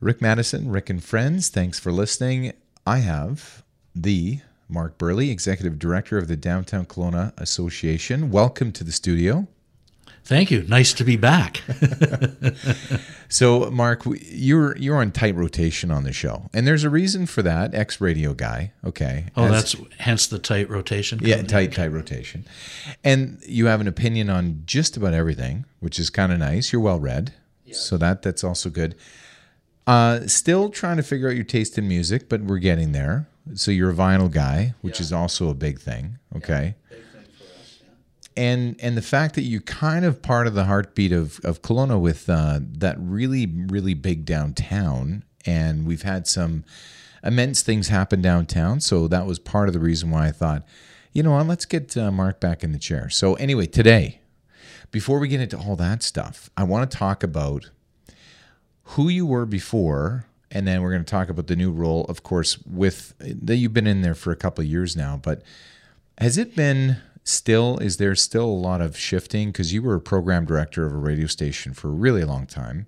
Rick Madison, Rick and Friends, thanks for listening. I have the Mark Burley, Executive Director of the Downtown Kelowna Association. Welcome to the studio. Thank you. Nice to be back. so, Mark, you're you're on tight rotation on the show, and there's a reason for that. Ex radio guy, okay. Oh, As, that's hence the tight rotation. Yeah, tight tight rotation, and you have an opinion on just about everything, which is kind of nice. You're well read, yeah. so that that's also good. Uh, still trying to figure out your taste in music, but we're getting there. So you're a vinyl guy, which yeah. is also a big thing. Okay. Yeah, big thing us, yeah. And and the fact that you're kind of part of the heartbeat of of Kelowna with uh, that really really big downtown, and we've had some immense things happen downtown. So that was part of the reason why I thought, you know what, let's get uh, Mark back in the chair. So anyway, today, before we get into all that stuff, I want to talk about who you were before and then we're going to talk about the new role of course with that you've been in there for a couple of years now but has it been still is there still a lot of shifting? Because you were a program director of a radio station for a really long time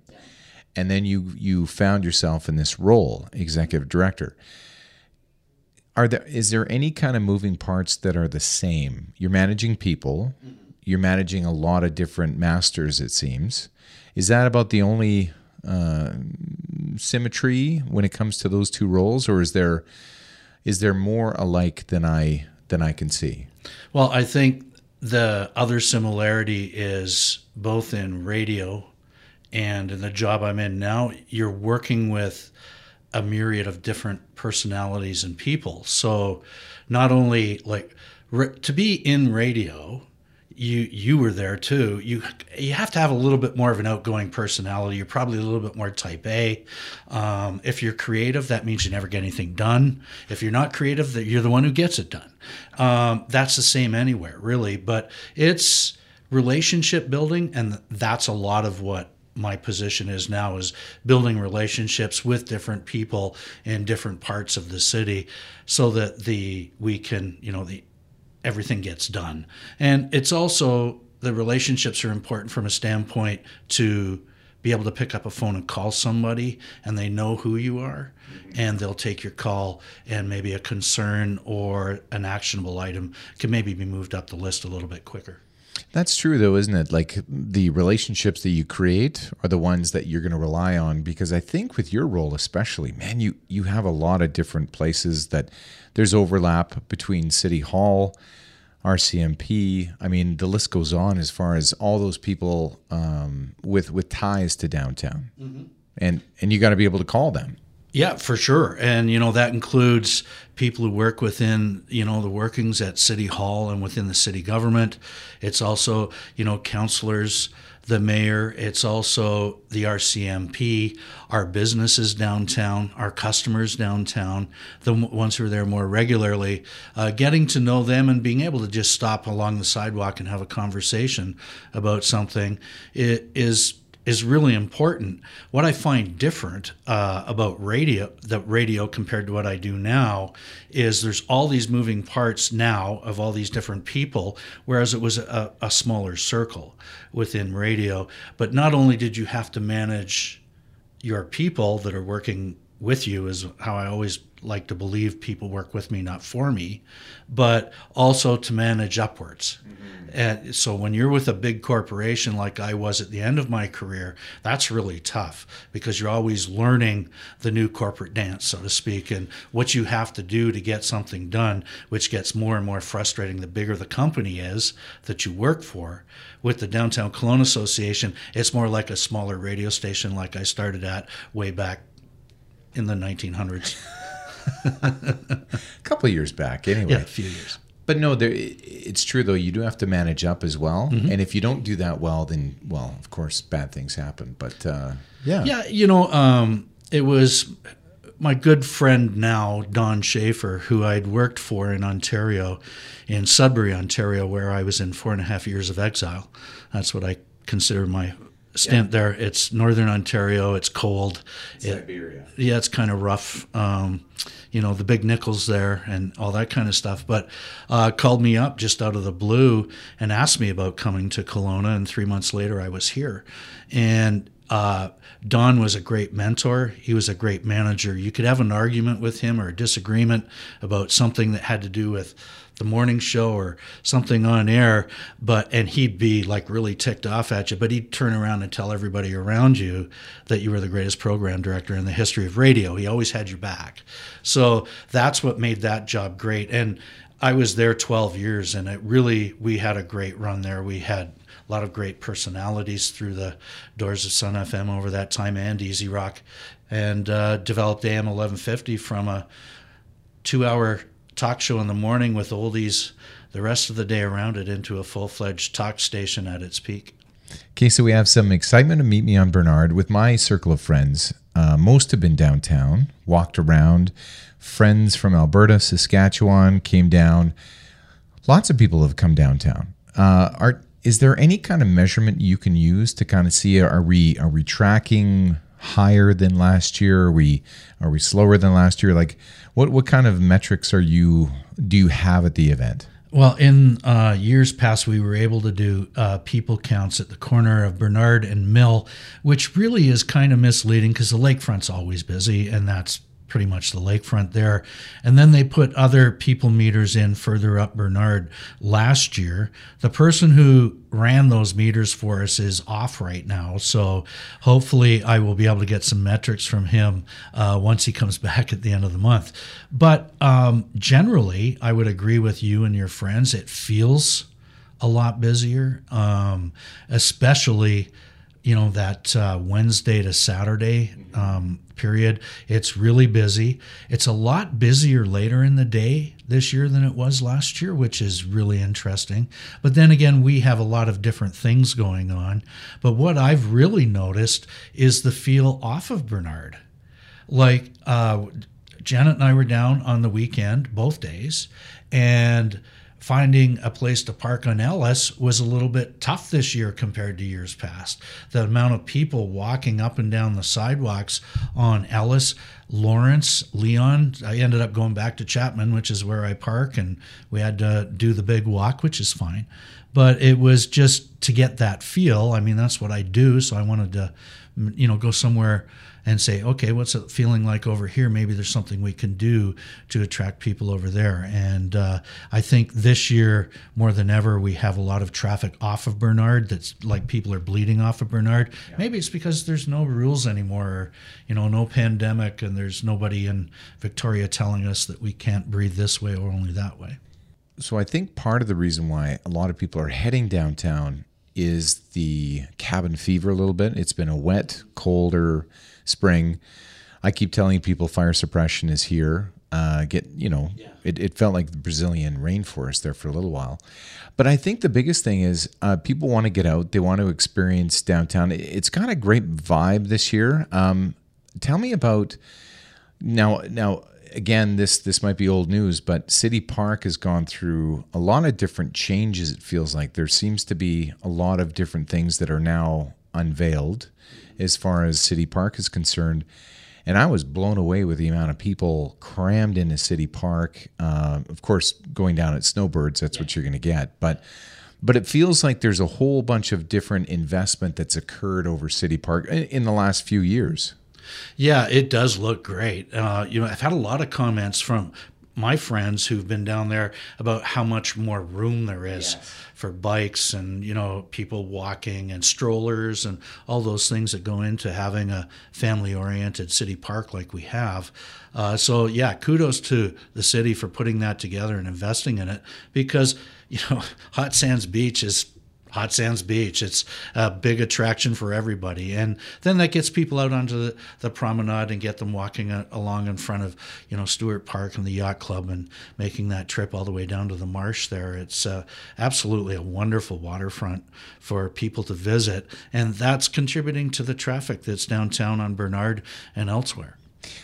and then you you found yourself in this role executive director. Are there is there any kind of moving parts that are the same? You're managing people. Mm-hmm. You're managing a lot of different masters it seems. Is that about the only uh, symmetry when it comes to those two roles, or is there is there more alike than I than I can see? Well, I think the other similarity is both in radio and in the job I'm in now. You're working with a myriad of different personalities and people. So not only like to be in radio you you were there too. You you have to have a little bit more of an outgoing personality. You're probably a little bit more type A. Um, if you're creative, that means you never get anything done. If you're not creative, that you're the one who gets it done. Um, that's the same anywhere, really. But it's relationship building, and that's a lot of what my position is now is building relationships with different people in different parts of the city so that the we can you know the everything gets done. And it's also the relationships are important from a standpoint to be able to pick up a phone and call somebody and they know who you are and they'll take your call and maybe a concern or an actionable item can maybe be moved up the list a little bit quicker. That's true, though, isn't it? Like the relationships that you create are the ones that you're going to rely on. Because I think with your role, especially, man, you you have a lot of different places that there's overlap between City Hall, RCMP. I mean, the list goes on as far as all those people um, with with ties to downtown, mm-hmm. and and you got to be able to call them. Yeah, for sure. And, you know, that includes people who work within, you know, the workings at City Hall and within the city government. It's also, you know, councilors, the mayor. It's also the RCMP, our businesses downtown, our customers downtown, the ones who are there more regularly. Uh, getting to know them and being able to just stop along the sidewalk and have a conversation about something is is really important. What I find different uh, about radio, the radio compared to what I do now, is there's all these moving parts now of all these different people, whereas it was a, a smaller circle within radio. But not only did you have to manage your people that are working with you, is how I always like to believe people work with me, not for me, but also to manage upwards. Mm-hmm. And so when you're with a big corporation like I was at the end of my career, that's really tough because you're always learning the new corporate dance, so to speak, and what you have to do to get something done, which gets more and more frustrating the bigger the company is that you work for. With the Downtown Kelowna Association, it's more like a smaller radio station like I started at way back in the 1900s. a couple of years back, anyway. Yeah, a few years. But no, there, it's true though. You do have to manage up as well, mm-hmm. and if you don't do that well, then well, of course, bad things happen. But uh, yeah, yeah, you know, um, it was my good friend now, Don Schaefer, who I'd worked for in Ontario, in Sudbury, Ontario, where I was in four and a half years of exile. That's what I consider my stint yeah. there. It's northern Ontario. It's cold. Siberia. It, yeah, it's kind of rough. Um, you know, the big nickels there and all that kind of stuff. But uh, called me up just out of the blue and asked me about coming to Kelowna. And three months later, I was here. And Uh, Don was a great mentor. He was a great manager. You could have an argument with him or a disagreement about something that had to do with the morning show or something on air, but and he'd be like really ticked off at you, but he'd turn around and tell everybody around you that you were the greatest program director in the history of radio. He always had your back. So that's what made that job great. And I was there 12 years and it really we had a great run there. We had a lot of great personalities through the doors of Sun FM over that time and Easy Rock, and uh, developed AM 1150 from a two hour talk show in the morning with oldies the rest of the day around it into a full fledged talk station at its peak. Okay, so we have some excitement to meet me on Bernard with my circle of friends. Uh, most have been downtown, walked around. Friends from Alberta, Saskatchewan came down. Lots of people have come downtown. Uh, are is there any kind of measurement you can use to kind of see are we are we tracking higher than last year? Are we are we slower than last year? Like what what kind of metrics are you do you have at the event? Well, in uh, years past, we were able to do uh, people counts at the corner of Bernard and Mill, which really is kind of misleading because the lakefront's always busy, and that's pretty much the lakefront there. And then they put other people meters in further up Bernard last year. The person who ran those meters for us is off right now. So hopefully I will be able to get some metrics from him uh, once he comes back at the end of the month. But um, generally, I would agree with you and your friends. It feels a lot busier, um, especially you know that uh, Wednesday to Saturday um, period. It's really busy. It's a lot busier later in the day this year than it was last year, which is really interesting. But then again, we have a lot of different things going on. But what I've really noticed is the feel off of Bernard. Like uh, Janet and I were down on the weekend, both days, and finding a place to park on Ellis was a little bit tough this year compared to years past. The amount of people walking up and down the sidewalks on Ellis, Lawrence, Leon, I ended up going back to Chapman, which is where I park, and we had to do the big walk, which is fine. But it was just to get that feel. I mean, that's what I do. So I wanted to, you know, go somewhere and say, okay, what's it feeling like over here? Maybe there's something we can do to attract people over there. And uh, I think this year, more than ever, we have a lot of traffic off of Bernard that's like people are bleeding off of Bernard. Yeah. Maybe it's because there's no rules anymore, or, you know, no pandemic, and there's nobody in Victoria telling us that we can't breathe this way or only that way. So I think part of the reason why a lot of people are heading downtown is the cabin fever a little bit. It's been a wet, colder, spring. I keep telling people fire suppression is here. Uh, get you know, yeah. it, it felt like the Brazilian rainforest there for a little while. But I think the biggest thing is uh, people want to get out. They want to experience downtown. It's got a great vibe this year. Um, tell me about now. Now again, this this might be old news, but City Park has gone through a lot of different changes. It feels like there seems to be a lot of different things that are now unveiled as far as City Park is concerned. And I was blown away with the amount of people crammed into City Park. Uh, of course, going down at Snowbirds, that's yeah. what you're going to get. But but it feels like there's a whole bunch of different investment that's occurred over City Park in, in the last few years. Yeah, it does look great. Uh, you know, I've had a lot of comments from my friends who've been down there about how much more room there is yes. for bikes and you know people walking and strollers and all those things that go into having a family oriented city park like we have uh, so yeah kudos to the city for putting that together and investing in it because you know hot sands beach is Hot Sands Beach. It's a big attraction for everybody. And then that gets people out onto the, the promenade and get them walking along in front of, you know, Stuart Park and the Yacht Club and making that trip all the way down to the marsh there. It's uh, absolutely a wonderful waterfront for people to visit. And that's contributing to the traffic that's downtown on Bernard and elsewhere.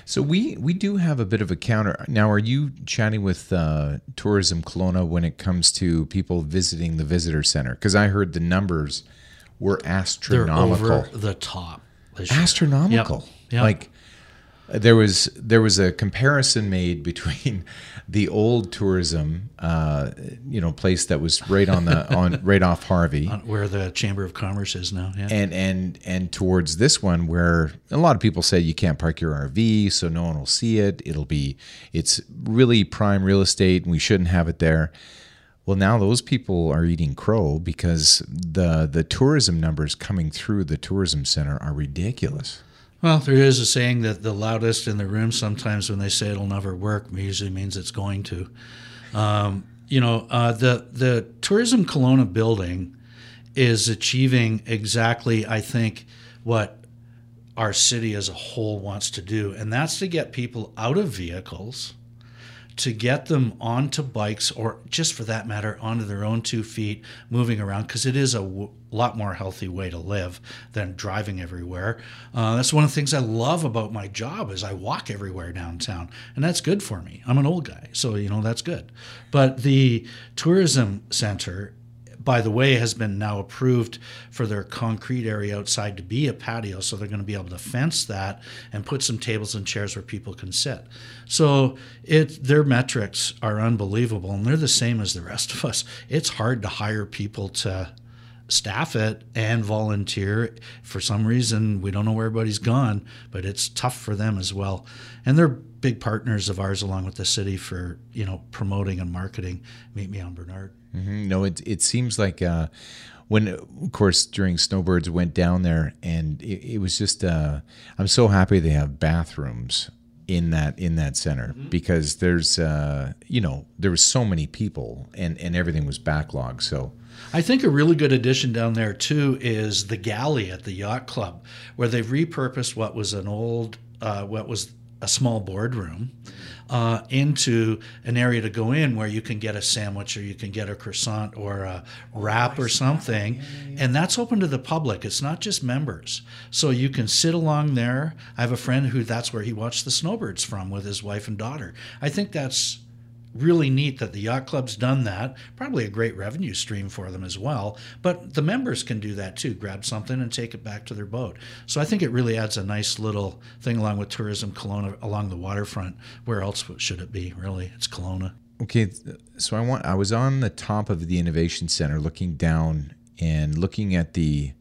So we we do have a bit of a counter. Now, are you chatting with uh, Tourism Kelowna when it comes to people visiting the visitor center? Because I heard the numbers were astronomical. They're over the top. Astronomical. Yep. Yep. Like There was there was a comparison made between the old tourism, uh, you know, place that was right on the on right off Harvey, where the Chamber of Commerce is now, yeah. and and and towards this one where a lot of people say you can't park your RV, so no one will see it. It'll be it's really prime real estate, and we shouldn't have it there. Well, now those people are eating crow because the the tourism numbers coming through the tourism center are ridiculous. Well, there is a saying that the loudest in the room sometimes when they say it'll never work usually means it's going to. Um, you know, uh, the the tourism Kelowna building is achieving exactly, I think, what our city as a whole wants to do, and that's to get people out of vehicles to get them onto bikes or just for that matter onto their own two feet moving around because it is a w- lot more healthy way to live than driving everywhere. Uh, that's one of the things i love about my job is i walk everywhere downtown and that's good for me. I'm an old guy so you know that's good. But the tourism center by the way, has been now approved for their concrete area outside to be a patio. So they're going to be able to fence that and put some tables and chairs where people can sit. So it their metrics are unbelievable, and they're the same as the rest of us. It's hard to hire people to staff it and volunteer. For some reason, we don't know where everybody's gone, but it's tough for them as well. And they're big partners of ours, along with the city, for you know promoting and marketing. Meet me on Bernard. Mm-hmm. No, it it seems like uh, when, of course, during Snowbirds went down there, and it, it was just. Uh, I'm so happy they have bathrooms in that in that center mm-hmm. because there's uh, you know there was so many people and and everything was backlogged. So. I think a really good addition down there too is the galley at the yacht club, where they've repurposed what was an old, uh, what was a small boardroom, uh, into an area to go in where you can get a sandwich or you can get a croissant or a wrap or something. And that's open to the public. It's not just members. So you can sit along there. I have a friend who that's where he watched the snowbirds from with his wife and daughter. I think that's really neat that the yacht club's done that. Probably a great revenue stream for them as well. But the members can do that too grab something and take it back to their boat. So I think it really adds a nice little thing along with tourism Kelowna along the waterfront. Where else should it be, really? It's Kelowna. Okay, so I want I was on the top of the innovation center looking down and looking at the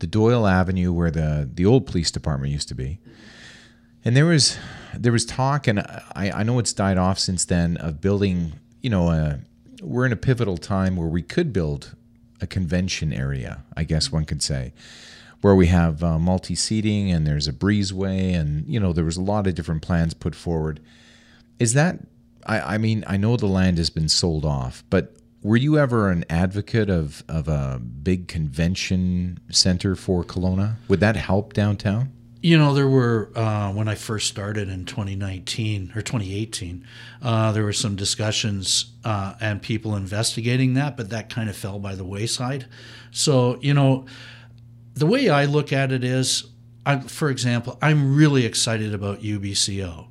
the Doyle Avenue where the the old police department used to be. And there was there was talk, and I, I know it's died off since then, of building. You know, a, we're in a pivotal time where we could build a convention area. I guess one could say, where we have uh, multi seating and there's a breezeway, and you know there was a lot of different plans put forward. Is that? I, I mean, I know the land has been sold off, but were you ever an advocate of, of a big convention center for Kelowna? Would that help downtown? You know, there were, uh, when I first started in 2019 or 2018, uh, there were some discussions uh, and people investigating that, but that kind of fell by the wayside. So, you know, the way I look at it is, I, for example, I'm really excited about UBCO.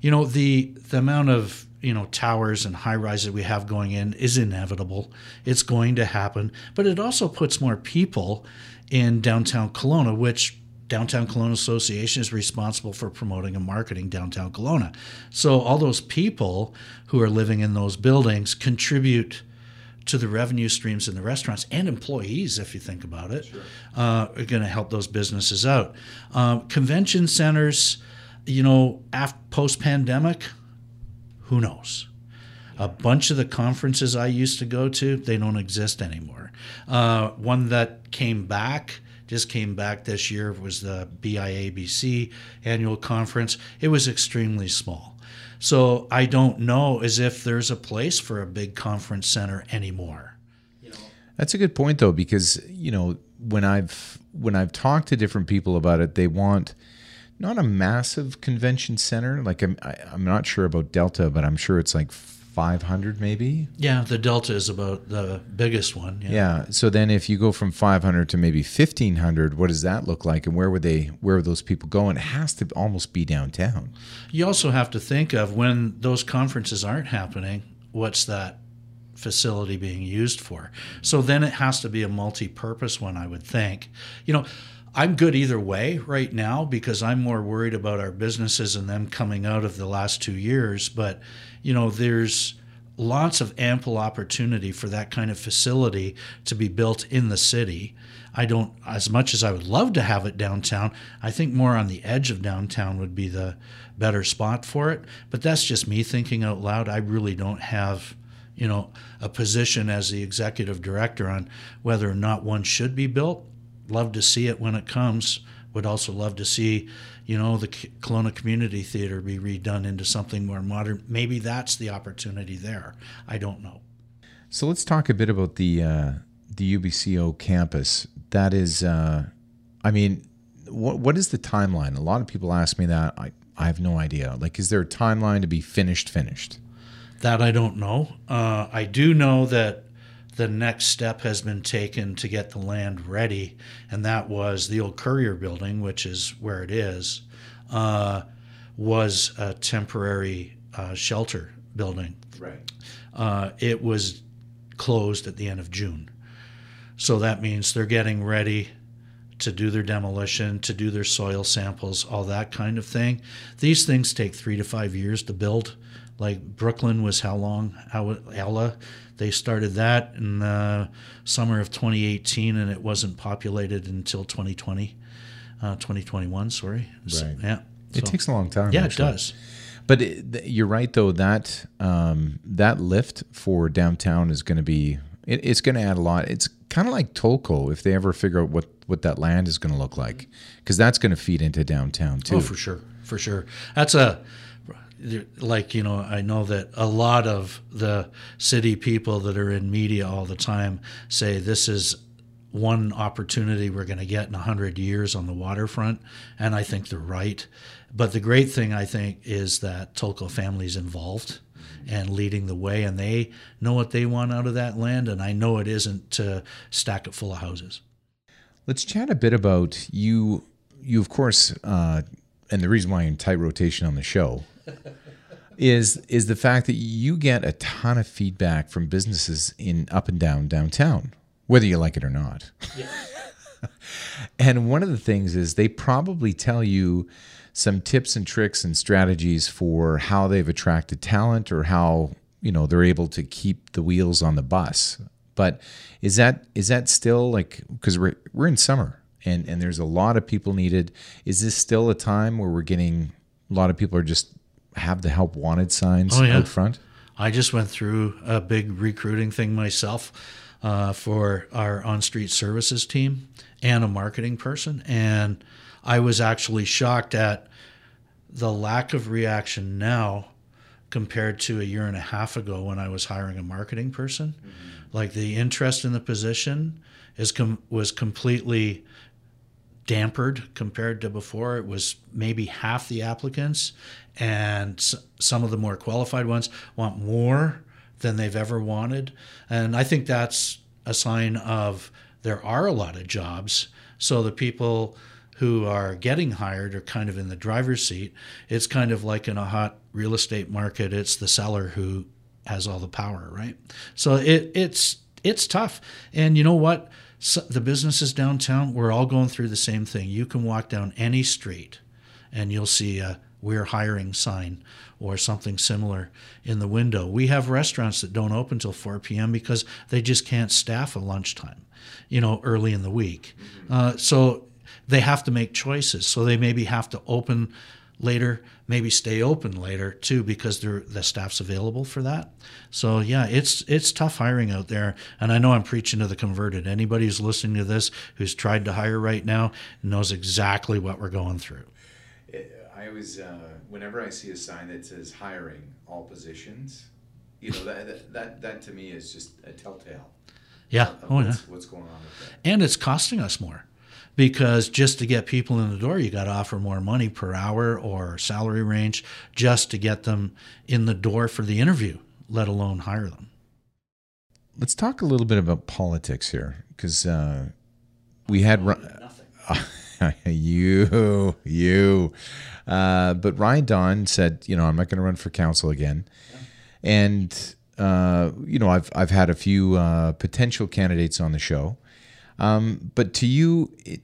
You know, the, the amount of you know towers and high rises we have going in is inevitable. It's going to happen, but it also puts more people in downtown Kelowna, which Downtown Kelowna Association is responsible for promoting and marketing downtown Kelowna. So all those people who are living in those buildings contribute to the revenue streams in the restaurants and employees, if you think about it, sure. uh, are going to help those businesses out. Um, convention centers, you know, after post pandemic, who knows? A bunch of the conferences I used to go to, they don't exist anymore. Uh, one that came back just came back this year was the BIABC annual conference. It was extremely small. So I don't know as if there's a place for a big conference center anymore. That's a good point though, because you know when I've when I've talked to different people about it, they want not a massive convention center. Like I'm I, am i am not sure about Delta, but I'm sure it's like 500 maybe yeah the delta is about the biggest one yeah. yeah. so then if you go from 500 to maybe 1500 what does that look like and where would they where would those people go and it has to almost be downtown you also have to think of when those conferences aren't happening what's that facility being used for so then it has to be a multi-purpose one i would think you know I'm good either way right now because I'm more worried about our businesses and them coming out of the last two years. But, you know, there's lots of ample opportunity for that kind of facility to be built in the city. I don't, as much as I would love to have it downtown, I think more on the edge of downtown would be the better spot for it. But that's just me thinking out loud. I really don't have, you know, a position as the executive director on whether or not one should be built love to see it when it comes. Would also love to see, you know, the Kelowna Community Theater be redone into something more modern. Maybe that's the opportunity there. I don't know. So let's talk a bit about the uh, the UBCO campus. That is, uh, I mean, what what is the timeline? A lot of people ask me that. I I have no idea. Like, is there a timeline to be finished? Finished? That I don't know. Uh, I do know that the next step has been taken to get the land ready, and that was the old Courier building, which is where it is, uh, was a temporary uh, shelter building. Right. Uh, it was closed at the end of June. So that means they're getting ready to do their demolition, to do their soil samples, all that kind of thing. These things take three to five years to build. Like Brooklyn was how long? How Ella they started that in the summer of 2018, and it wasn't populated until 2020, uh, 2021. Sorry. Right. Yeah. It so, takes a long time. Yeah, actually. it does. But it, you're right, though that um, that lift for downtown is going to be it, it's going to add a lot. It's kind of like Tolko if they ever figure out what what that land is going to look like, because that's going to feed into downtown too. Oh, for sure, for sure. That's a like you know i know that a lot of the city people that are in media all the time say this is one opportunity we're going to get in 100 years on the waterfront and i think they're right. But the great thing i think is that Tolko family's involved and leading the way and they know what they want out of that land and i know it isn't to stack it full of houses. Let's chat a bit about you you of course uh, and the reason why you're in tight rotation on the show is is the fact that you get a ton of feedback from businesses in up and down downtown, whether you like it or not. Yeah. and one of the things is they probably tell you some tips and tricks and strategies for how they've attracted talent or how you know they're able to keep the wheels on the bus. But is that is that still like because we're we're in summer and and there's a lot of people needed. Is this still a time where we're getting a lot of people are just have the help wanted signs oh, yeah. out front? I just went through a big recruiting thing myself uh, for our on street services team and a marketing person. And I was actually shocked at the lack of reaction now compared to a year and a half ago when I was hiring a marketing person. Mm-hmm. Like the interest in the position is com- was completely dampered compared to before. It was maybe half the applicants, and some of the more qualified ones want more than they've ever wanted. And I think that's a sign of there are a lot of jobs. So the people who are getting hired are kind of in the driver's seat. It's kind of like in a hot real estate market, it's the seller who has all the power, right? So it, it's it's tough. And you know what? So the businesses downtown, we're all going through the same thing. You can walk down any street and you'll see a we're hiring sign or something similar in the window. We have restaurants that don't open till 4 p.m. because they just can't staff a lunchtime, you know, early in the week. Mm-hmm. Uh, so they have to make choices. So they maybe have to open later, maybe stay open later too because the staff's available for that. So yeah, it's it's tough hiring out there, and I know I'm preaching to the converted. Anybody who's listening to this who's tried to hire right now knows exactly what we're going through. I always, uh, whenever I see a sign that says hiring all positions, you know that that that, that to me is just a telltale. Yeah. oh what's, yeah. What's going on with that? And it's costing us more because just to get people in the door, you got to offer more money per hour or salary range just to get them in the door for the interview, let alone hire them. Let's talk a little bit about politics here because uh, we had. you, you. Uh, but Ryan Donn said, you know, I'm not going to run for council again. Yeah. And, uh, you know, I've, I've had a few uh, potential candidates on the show. Um, but to you, it,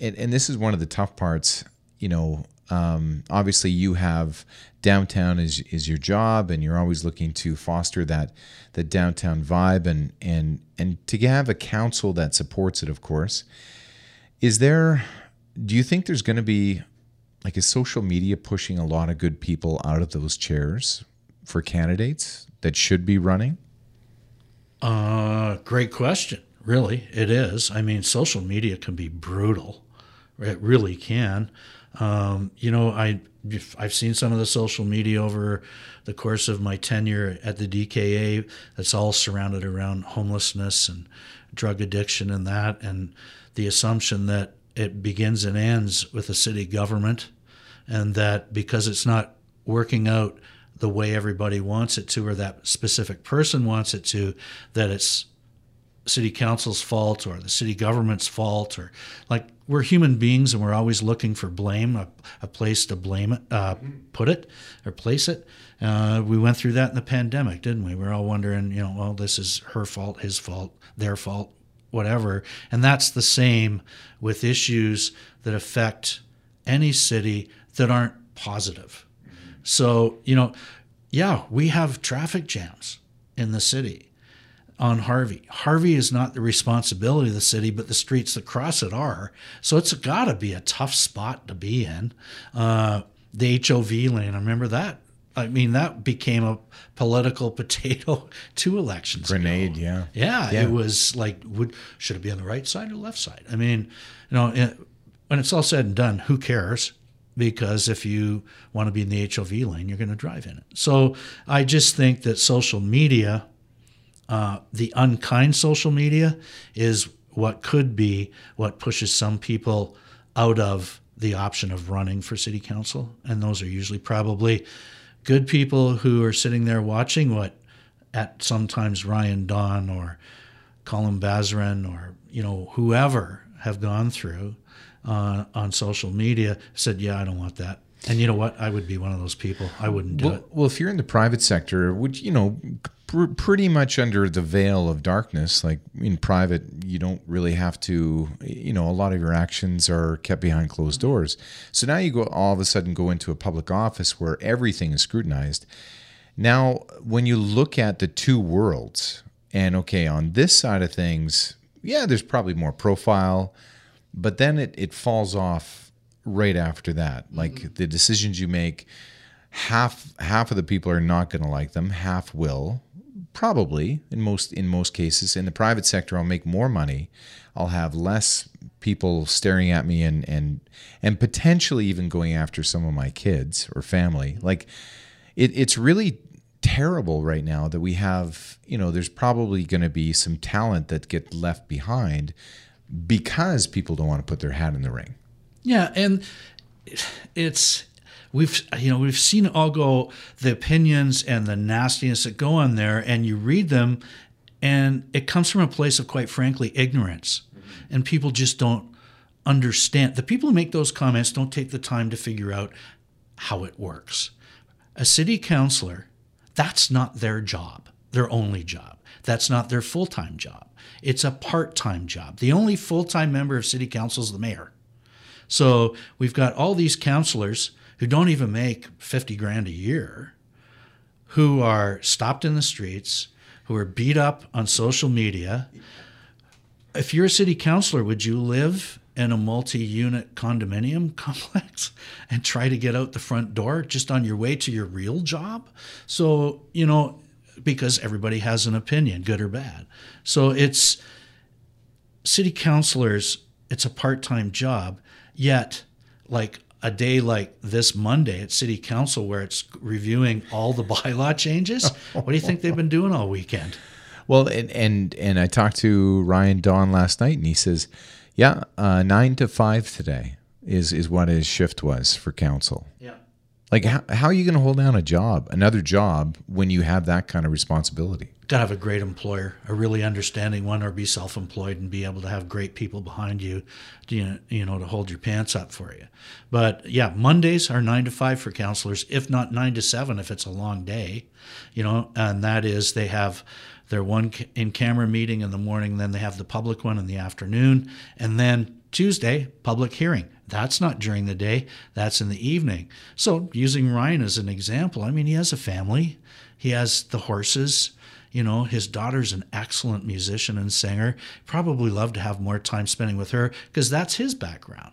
and, and this is one of the tough parts. You know, um, obviously you have downtown is is your job, and you're always looking to foster that the downtown vibe, and and and to have a council that supports it. Of course, is there? Do you think there's going to be like is social media pushing a lot of good people out of those chairs for candidates that should be running? Uh, great question. Really, it is. I mean, social media can be brutal. It really can. Um, you know, I I've seen some of the social media over the course of my tenure at the DKA. That's all surrounded around homelessness and drug addiction and that, and the assumption that it begins and ends with the city government, and that because it's not working out the way everybody wants it to, or that specific person wants it to, that it's city council's fault or the city government's fault or like we're human beings and we're always looking for blame a, a place to blame it uh, put it or place it. Uh, we went through that in the pandemic didn't we? We're all wondering you know well this is her fault his fault their fault whatever. And that's the same with issues that affect any city that aren't positive. So you know yeah we have traffic jams in the city on Harvey. Harvey is not the responsibility of the city, but the streets that cross it are. So it's got to be a tough spot to be in. Uh, the HOV lane, I remember that. I mean, that became a political potato two elections. Grenade, ago. yeah. yeah. Yeah. It was like, would should it be on the right side or left side? I mean, you know, it, when it's all said and done, who cares? Because if you want to be in the HOV lane, you're going to drive in it. So I just think that social media uh, the unkind social media is what could be what pushes some people out of the option of running for city council. And those are usually probably good people who are sitting there watching what at sometimes Ryan Donn or Colin Basran or you know whoever have gone through uh, on social media said, "Yeah, I don't want that." And you know what? I would be one of those people. I wouldn't do Well, it. well, if you're in the private sector, would you know, pr- pretty much under the veil of darkness, like in private, you don't really have to. You know, a lot of your actions are kept behind closed mm-hmm. doors. So now you go all of a sudden go into a public office where everything is scrutinized. Now, when you look at the two worlds, and okay, on this side of things, yeah, there's probably more profile, but then it, it falls off right after that. Mm-hmm. Like the decisions you make, half half of the people are not going to like them, half will. Probably in most in most cases, in the private sector, I'll make more money. I'll have less people staring at me and and and potentially even going after some of my kids or family. Like it, it's really terrible right now that we have you know there's probably going to be some talent that get left behind because people don't want to put their hat in the ring Yeah, and it's we've you know we've seen it all go the opinions and the nastiness that go on there, and you read them, and it comes from a place of quite frankly ignorance, mm-hmm. and people just don't understand. The people who make those comments don't take the time to figure out how it works. A city councilor, that's not their job, their only job. That's not their full time job. It's a part time job. The only full time member of city council is the mayor. So we've got all these counselors who don't even make 50 grand a year, who are stopped in the streets, who are beat up on social media. If you're a city councilor, would you live in a multi unit condominium complex and try to get out the front door just on your way to your real job? So, you know, because everybody has an opinion, good or bad. So it's city councilors, it's a part time job, yet, like a day like this Monday at city council where it's reviewing all the bylaw changes, what do you think they've been doing all weekend? Well, and and and I talked to Ryan Donn last night, and he says, "Yeah, uh, nine to five today is is what his shift was for council. Yeah. Like, how, how are you going to hold down a job, another job, when you have that kind of responsibility? To have a great employer, a really understanding one, or be self-employed and be able to have great people behind you, to, you know, you know, to hold your pants up for you. But yeah, Mondays are nine to five for counselors, if not nine to seven if it's a long day, you know, and that is they have their one in camera meeting in the morning, then they have the public one in the afternoon, and then Tuesday, public hearing. That's not during the day, that's in the evening. So, using Ryan as an example, I mean, he has a family, he has the horses. You know, his daughter's an excellent musician and singer. Probably love to have more time spending with her because that's his background.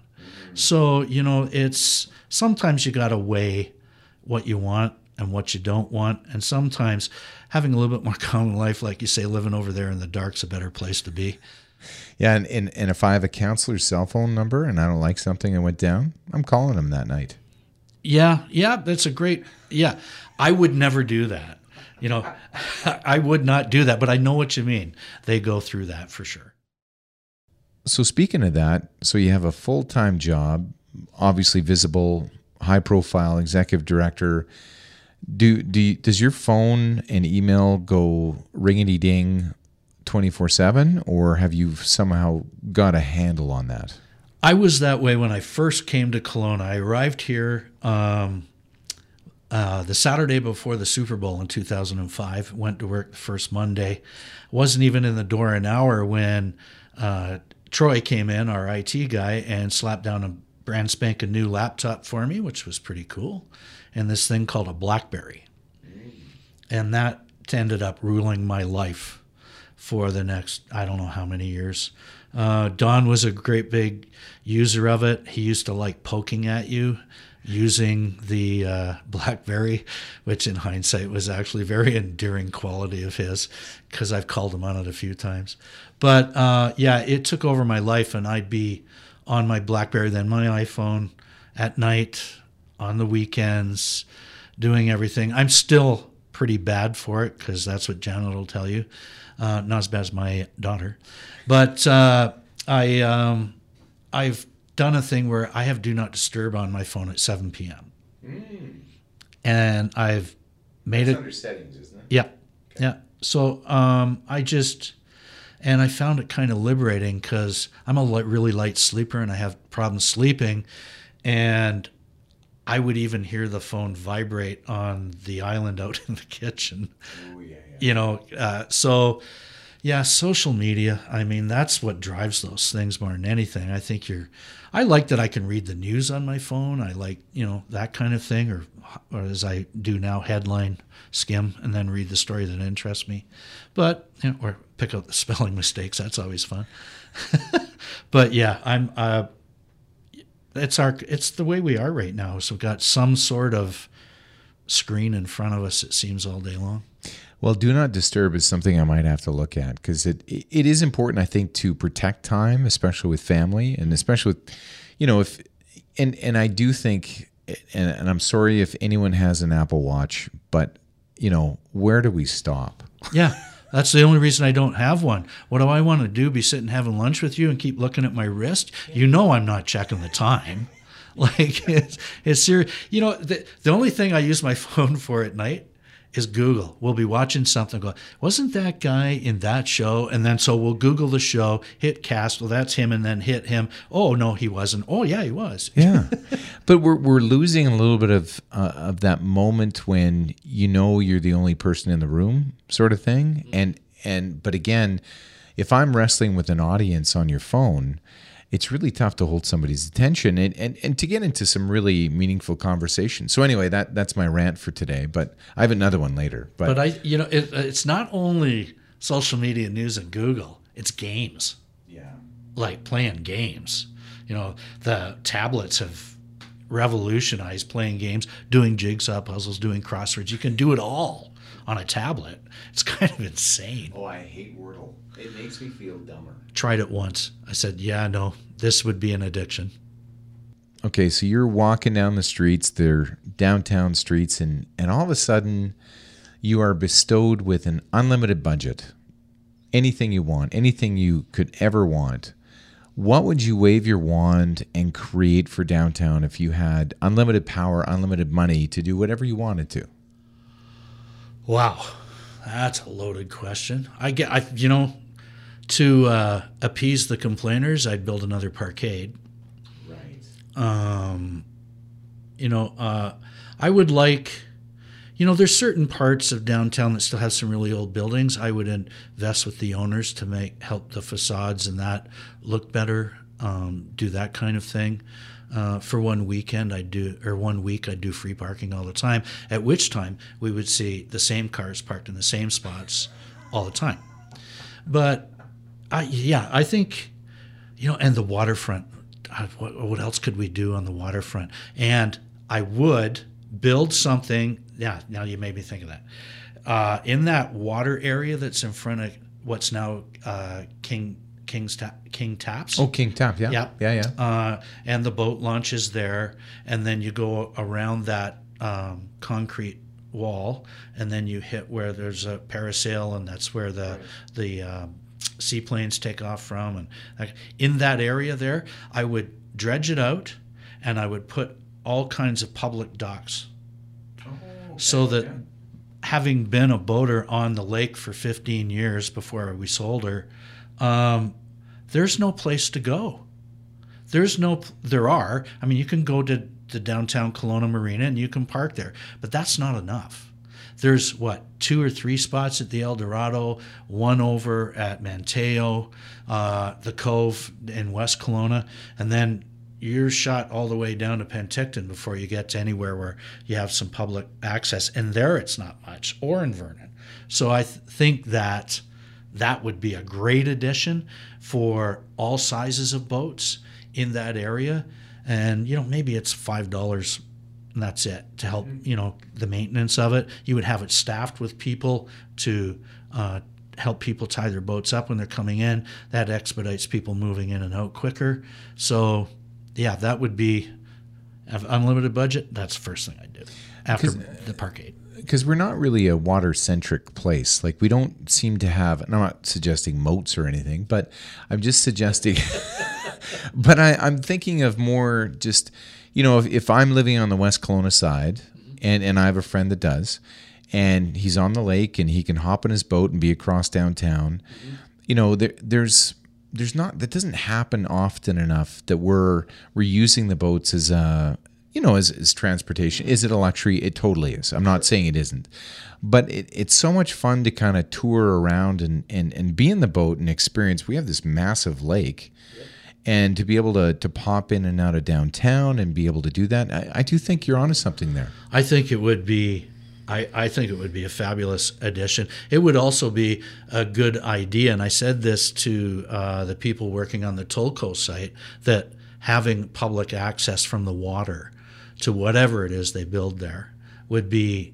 So, you know, it's sometimes you got to weigh what you want and what you don't want. And sometimes having a little bit more common life, like you say, living over there in the dark's a better place to be. Yeah, and, and, and if I have a counselor's cell phone number and I don't like something that went down, I'm calling him that night. Yeah, yeah, that's a great. Yeah, I would never do that. You know, I would not do that, but I know what you mean. They go through that for sure. So speaking of that, so you have a full time job, obviously visible, high profile executive director. Do do you, does your phone and email go ringity ding, twenty four seven, or have you somehow got a handle on that? I was that way when I first came to Kelowna. I arrived here um, uh, the Saturday before the Super Bowl in 2005. Went to work the first Monday. Wasn't even in the door an hour when uh, Troy came in, our IT guy, and slapped down a brand spanking new laptop for me, which was pretty cool, and this thing called a BlackBerry. And that ended up ruling my life for the next, I don't know how many years. Uh, Don was a great big user of it. He used to like poking at you using the uh, BlackBerry, which in hindsight was actually very endearing quality of his because I've called him on it a few times. But uh, yeah, it took over my life, and I'd be on my BlackBerry, then my iPhone at night, on the weekends, doing everything. I'm still pretty bad for it because that's what Janet will tell you. Uh, not as bad as my daughter, but uh, I um, I've done a thing where I have do not disturb on my phone at 7 p.m. Mm. And I've made That's it under settings, isn't it? Yeah. Okay. Yeah. So um, I just and I found it kind of liberating because I'm a really light sleeper and I have problems sleeping, and I would even hear the phone vibrate on the island out in the kitchen. Ooh, yeah, yeah. You know, uh, so yeah, social media. I mean, that's what drives those things more than anything. I think you're. I like that I can read the news on my phone. I like you know that kind of thing, or, or as I do now, headline skim and then read the story that interests me. But you know, or pick out the spelling mistakes. That's always fun. but yeah, I'm. Uh, it's our. It's the way we are right now. So we've got some sort of screen in front of us. It seems all day long. Well, do not disturb is something I might have to look at because it it is important, I think, to protect time, especially with family, and especially with, you know, if and and I do think, and, and I'm sorry if anyone has an Apple Watch, but you know, where do we stop? Yeah. That's the only reason I don't have one. What do I want to do? Be sitting having lunch with you and keep looking at my wrist? You know I'm not checking the time. Like it's, it's serious. You know, the, the only thing I use my phone for at night is Google. We'll be watching something, go, wasn't that guy in that show? And then so we'll Google the show, hit cast, well, that's him, and then hit him. Oh, no, he wasn't. Oh, yeah, he was. Yeah. but we're, we're losing a little bit of, uh, of that moment when you know you're the only person in the room, sort of thing. And, and, but again, if I'm wrestling with an audience on your phone, it's really tough to hold somebody's attention and, and, and to get into some really meaningful conversation. So anyway, that that's my rant for today. But I have another one later. But, but I, you know, it, it's not only social media news and Google; it's games. Yeah, like playing games. You know, the tablets have revolutionized playing games, doing jigsaw puzzles, doing crosswords. You can do it all on a tablet. It's kind of insane. Oh, I hate Wordle. It makes me feel dumber. Tried it once. I said, yeah, no, this would be an addiction. Okay, so you're walking down the streets, they're downtown streets, and, and all of a sudden you are bestowed with an unlimited budget. Anything you want, anything you could ever want. What would you wave your wand and create for downtown if you had unlimited power, unlimited money to do whatever you wanted to? Wow, that's a loaded question. I get, I you know, to uh, appease the complainers, I'd build another parkade. Right. Um, you know, uh, I would like, you know, there's certain parts of downtown that still have some really old buildings. I would invest with the owners to make help the facades and that look better. um, do that kind of thing. Uh, for one weekend, I do, or one week, I do free parking all the time. At which time we would see the same cars parked in the same spots all the time. But I, yeah, I think, you know, and the waterfront. uh, What, what else could we do on the waterfront? And I would build something. Yeah, now you made me think of that. Uh, in that water area that's in front of what's now uh, King King's Ta- King Taps. Oh, King Tap. Yeah. Yeah. Yeah. Yeah. Uh, and the boat launches there, and then you go around that um, concrete wall, and then you hit where there's a parasail, and that's where the the um, seaplanes take off from. And like, in that area there, I would dredge it out, and I would put all kinds of public docks, so that having been a boater on the lake for 15 years before we sold her, um, there's no place to go. There's no, there are. I mean, you can go to the downtown Kelowna Marina and you can park there, but that's not enough. There's what two or three spots at the El Dorado, one over at Manteo, uh, the Cove in West Kelowna, and then you're shot all the way down to Penticton before you get to anywhere where you have some public access. And there it's not much, or in Vernon. So I th- think that that would be a great addition for all sizes of boats in that area. And, you know, maybe it's $5 and that's it to help, you know, the maintenance of it. You would have it staffed with people to, uh, help people tie their boats up when they're coming in. That expedites people moving in and out quicker. So, yeah, that would be unlimited budget. That's the first thing I do after the parkade. Because we're not really a water centric place. Like we don't seem to have. And I'm not suggesting moats or anything, but I'm just suggesting. but I, I'm thinking of more just, you know, if, if I'm living on the West Kelowna side, and and I have a friend that does, and he's on the lake and he can hop in his boat and be across downtown. You know, there, there's there's not that doesn't happen often enough that we're we're using the boats as a you know as, as transportation is it a luxury? It totally is. I'm not saying it isn't. But it, it's so much fun to kind of tour around and, and and be in the boat and experience. We have this massive lake. And to be able to to pop in and out of downtown and be able to do that i, I do think you're onto something there. I think it would be. I, I think it would be a fabulous addition. It would also be a good idea, and I said this to uh, the people working on the Tolko site that having public access from the water to whatever it is they build there would be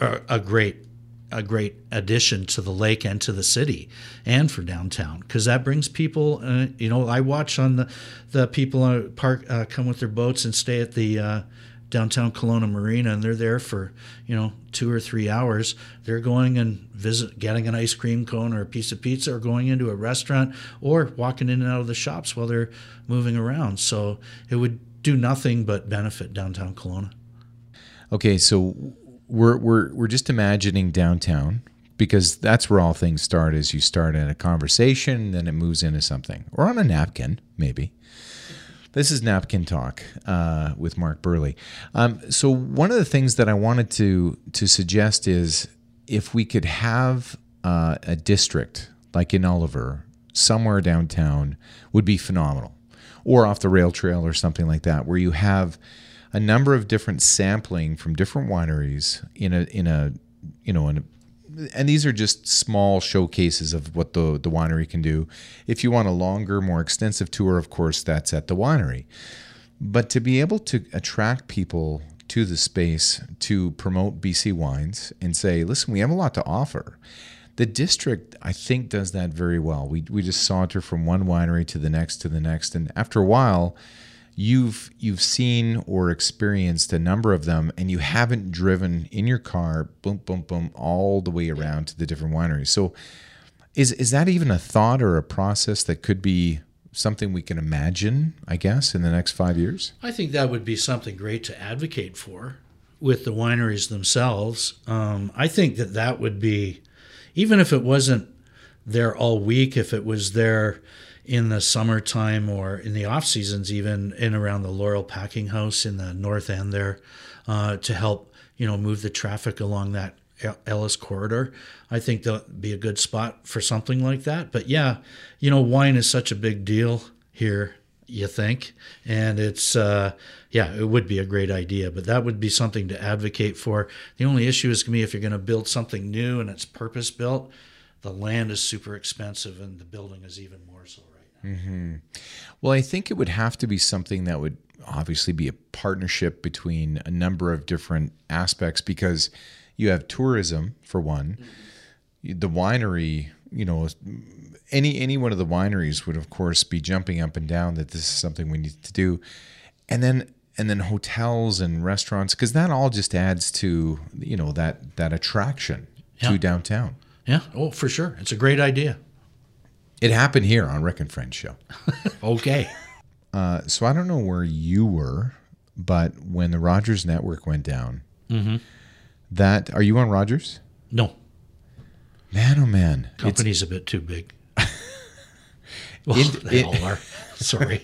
a, a great a great addition to the lake and to the city and for downtown. Because that brings people uh, you know i watch on the the people uh, park uh, come with their boats and stay at the uh, downtown Kelowna Marina and they're there for you know two or three hours. They're going and visit getting an ice cream cone or a piece of pizza or going into a restaurant or walking in and out of the shops while they're moving around. So it would do nothing but benefit downtown Kelowna Okay, so we're we're we're just imagining downtown because that's where all things start. Is you start in a conversation, then it moves into something, or on a napkin, maybe. This is napkin talk uh, with Mark Burley. Um, so one of the things that I wanted to to suggest is if we could have uh, a district like in Oliver, somewhere downtown, would be phenomenal, or off the rail trail or something like that, where you have a number of different sampling from different wineries in a in a you know in a, and these are just small showcases of what the the winery can do. If you want a longer, more extensive tour, of course, that's at the winery. But to be able to attract people to the space to promote BC wines and say, listen, we have a lot to offer. The district, I think, does that very well. We, we just saunter from one winery to the next to the next, and after a while, you've you've seen or experienced a number of them and you haven't driven in your car boom boom boom all the way around to the different wineries so is is that even a thought or a process that could be something we can imagine i guess in the next five years I think that would be something great to advocate for with the wineries themselves. Um, I think that that would be, even if it wasn't there all week, if it was there in the summertime or in the off seasons, even in around the Laurel Packing House in the north end there, uh, to help you know move the traffic along that Ellis corridor. I think that'd be a good spot for something like that. But yeah, you know, wine is such a big deal here you think, and it's uh, yeah, it would be a great idea. But that would be something to advocate for. The only issue is going to be if you're going to build something new and it's purpose built, the land is super expensive and the building is even more so right now. Mm-hmm. Well, I think it would have to be something that would obviously be a partnership between a number of different aspects because you have tourism for one, mm-hmm. the winery, you know, any any one of the wineries would of course be jumping up and down that this is something we need to do. And then and then hotels and restaurants because that all just adds to, you know, that that attraction Yeah. to downtown. Yeah, oh for sure, it's a great idea. It happened here on Rick and Friends show. Okay. Uh, so I don't know where you were, but when the Rogers network went down, that are you on Rogers? No, Man, oh man, it's, company's a bit too big. Well, they all are. Sorry.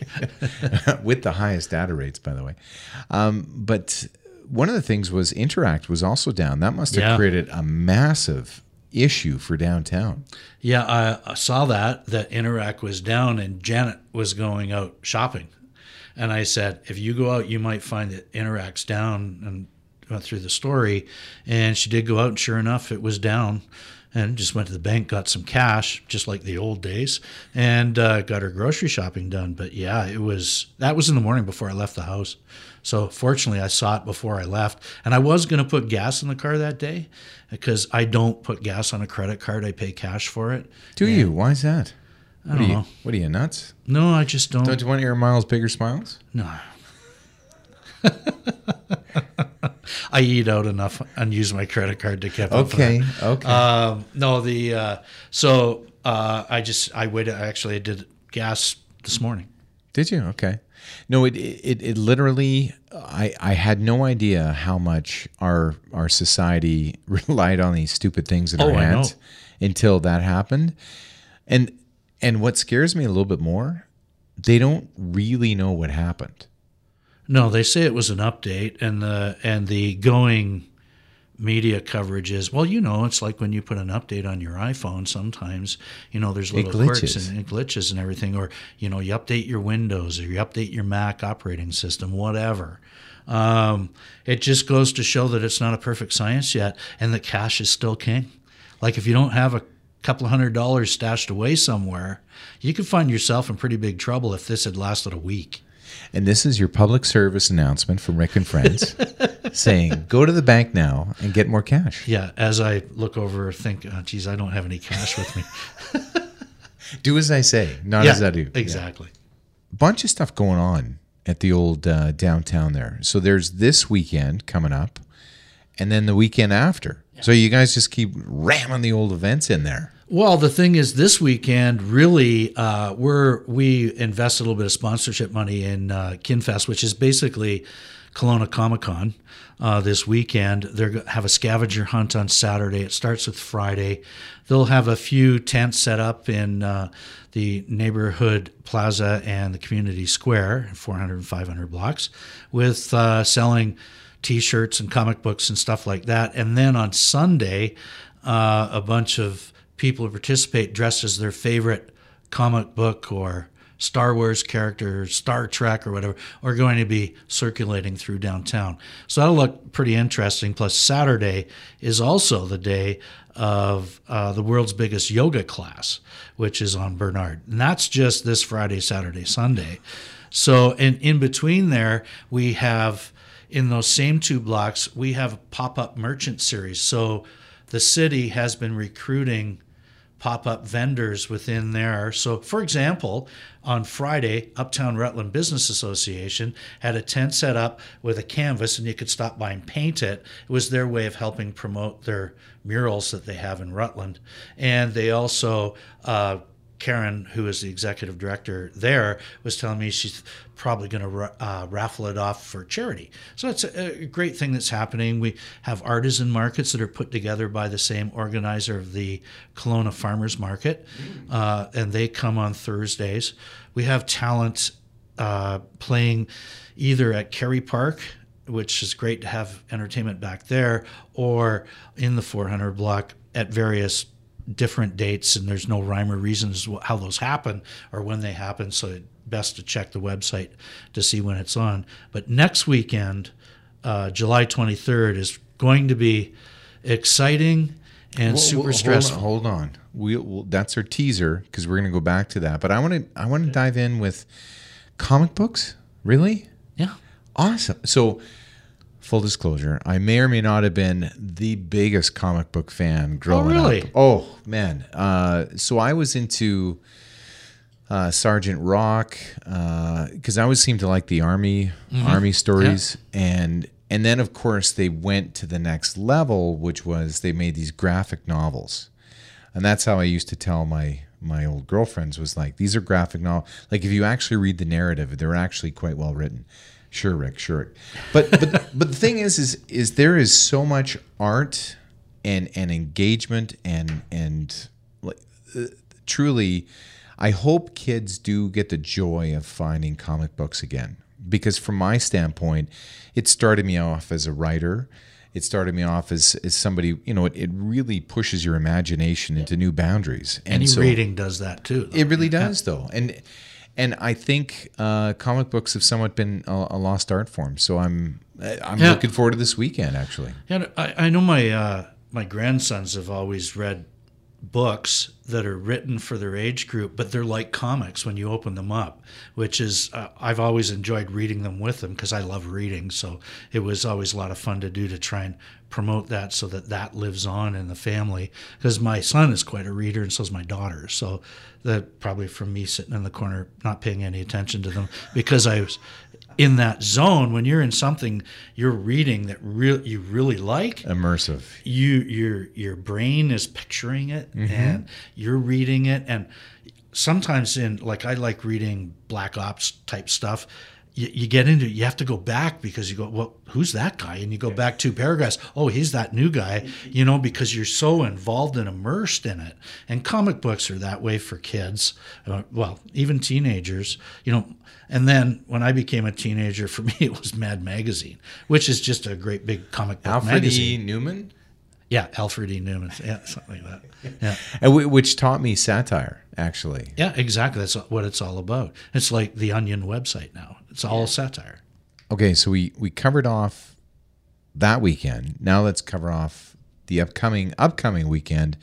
with the highest data rates, by the way. Um, but one of the things was Interac was also down. That must have Yeah. created a massive issue for downtown. Yeah, I, I saw that that Interac was down and Janet was going out shopping, and I said, if you go out, you might find that Interac's down. And went through the story, and she did go out, and sure enough, it was down. And just went to the bank, got some cash, just like the old days, and uh, got her grocery shopping done. But yeah, it was that was in the morning before I left the house. So fortunately, I saw it before I left, and I was going to put gas in the car that day because I don't put gas on a credit card; I pay cash for it. Do you? Why is that? I What don't are you? know. What are you nuts? No, I just don't. Don't you want your miles bigger smiles? no. I eat out enough and use my credit card to keep up. Okay, okay. Um, no, the uh, so uh, I just I waited. Actually, I did gas this morning. Did you? Okay. No, it it, it literally I I had no idea how much our our society relied on these stupid things in Oh, our hands until that happened. And and what scares me a little bit more, they don't really know what happened. No, they say it was an update, and the and the going media coverage is well, you know, it's like when you put an update on your iPhone. Sometimes you know there's little quirks glitches. and glitches and everything, or you know you update your Windows or you update your Mac operating system, whatever. Um, it just goes to show that it's not a perfect science yet, and that cash is still king. Like if you don't have a couple hundred dollars stashed away somewhere, you could find yourself in pretty big trouble if this had lasted a week. And this is your public service announcement from Rick and Friends saying, go to the bank now and get more cash. Yeah, as I look over, think, oh, geez, I don't have any cash with me. Do as I say, not yeah, as I do. Exactly. bunch of stuff going on at the old uh, downtown there. So there's this weekend coming up, and then the weekend after. So you guys just keep ramming the old events in there. Well, the thing is, this weekend really, uh, we're we invest a little bit of sponsorship money in uh, Kinfest, which is basically Kelowna Comic Con. Uh, this weekend, they are have a scavenger hunt on Saturday. It starts with Friday. They'll have a few tents set up in uh, the neighborhood plaza and the community square, 400 and 500 blocks, with uh, selling T-shirts and comic books and stuff like that. And then on Sunday, uh, a bunch of people who participate dressed as their favorite comic book or Star Wars character, Star Trek or whatever, are going to be circulating through downtown. So that'll look pretty interesting. Plus, Saturday is also the day of uh, the world's biggest yoga class, which is on Bernard. And that's just this Friday, Saturday, Sunday. So, in, in between there, we have in those same two blocks, we have a pop up merchant series. So, the city has been recruiting pop up vendors within there. So, for example, on Friday, Uptown Rutland Business Association had a tent set up with a canvas, and you could stop by and paint it. It was their way of helping promote their murals that they have in Rutland. And they also, uh, Karen, who is the executive director there, was telling me she's probably going to uh, raffle it off for charity. So it's a, a great thing that's happening. We have artisan markets that are put together by the same organizer of the Kelowna Farmers Market, uh, and they come on Thursdays. We have talent uh, playing either at Kerry Park which is great to have entertainment back there, or in the 400 block at various different dates, and there's no rhyme or reason as to how those happen or when they happen. So best to check the website to see when it's on. But next weekend, uh, July 23rd, is going to be exciting and Well, super well, stressful. Hold on, hold on. We, we'll, that's our teaser because we're going to go back to that. But I want to I want to dive in with comic books. Really Yeah. awesome. So, full disclosure, I may or may not have been the biggest comic book fan growing really? up. Oh man! Uh, so I was into uh, Sergeant Rock because I always seemed to like the army army stories, and and then of course they went to the next level, which was they made these graphic novels, and that's how I used to tell my my old girlfriends was like these are graphic novel like if you actually read the narrative they're actually quite well written sure rick sure. But but but the thing is is is there is so much art and and engagement and and like uh, truly i hope kids do get the joy of finding comic books again. Because from my standpoint it started me off as a writer. It started me off as, as somebody you know it, it really pushes your imagination into new boundaries. And Any so reading does that too. though. it really does though. And and i think uh, comic books have somewhat been a, a lost art form so i'm i'm Yeah. looking forward to this weekend actually Yeah, I, I know my uh, my grandsons have always read books that are written for their age group, but they're like comics when you open them up, which is uh, I've always enjoyed reading them with them because I love reading. So it was always a lot of fun to do to try and promote that so that that lives on in the family. Because my son is quite a reader and so is my daughter. So that probably from me sitting in the corner not paying any attention to them because I was in that zone when you're in something you're reading that real you really like immersive you your your brain is picturing it mm-hmm. and you're reading it and sometimes in like I like reading black ops type stuff you, you get into it, you have to go back because you go well who's that guy and you go back two paragraphs oh he's that new guy you know because you're so involved and immersed in it and comic books are that way for kids uh, well even teenagers you know and then when I became a teenager, for me it was Mad Magazine, which is just a great big comic book alfred magazine. e newman Yeah, Alfred E. Newman. Yeah, something like that. Yeah, and w- which taught me satire actually yeah, exactly. That's what it's all about. It's like the Onion website now. It's all satire. okay so we we covered off that weekend now let's cover off the upcoming upcoming weekend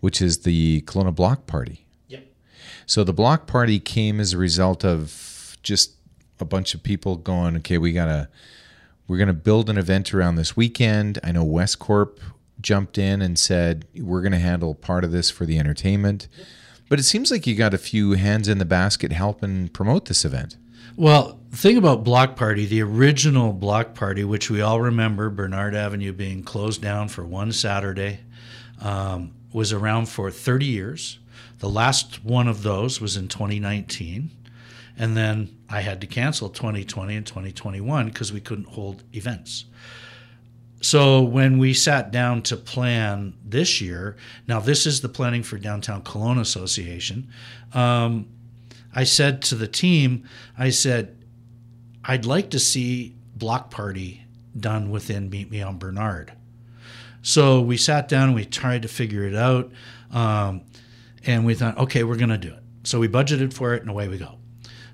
which is the Kelowna block party Yep. So the block party came as a result of just a bunch of people going, okay, we gotta we're gonna build an event around this weekend. I know West Corp jumped in and said we're gonna handle part of this for the entertainment. But it seems like you got a few hands in the basket helping promote this event. Well, the thing about Block Party, the original Block Party, which we all remember, Bernard Avenue being closed down for one Saturday, um, was around for 30 years. The last one of those was in 2019. And then I had to cancel 2020 and 2021 because we couldn't hold events. So when we sat down to plan this year, now this is the planning for Downtown Kelowna Association. Um, I said to the team, I said, I'd like to see block party done within Meet Me on Bernard. So we sat down and we tried to figure it out. Um, and we thought, okay, we're going to do it. So we budgeted for it and away we go.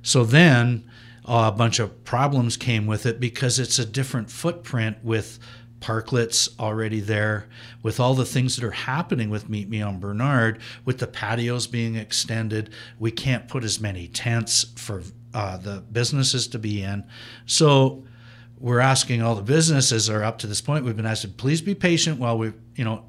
So then uh, a bunch of problems came with it because it's a different footprint with parklets already there, with all the things that are happening with Meet Me on Bernard, with the patios being extended. We can't put as many tents for uh, the businesses to be in. So we're asking all the businesses are up to this point. We've been asked to please be patient while we, you know,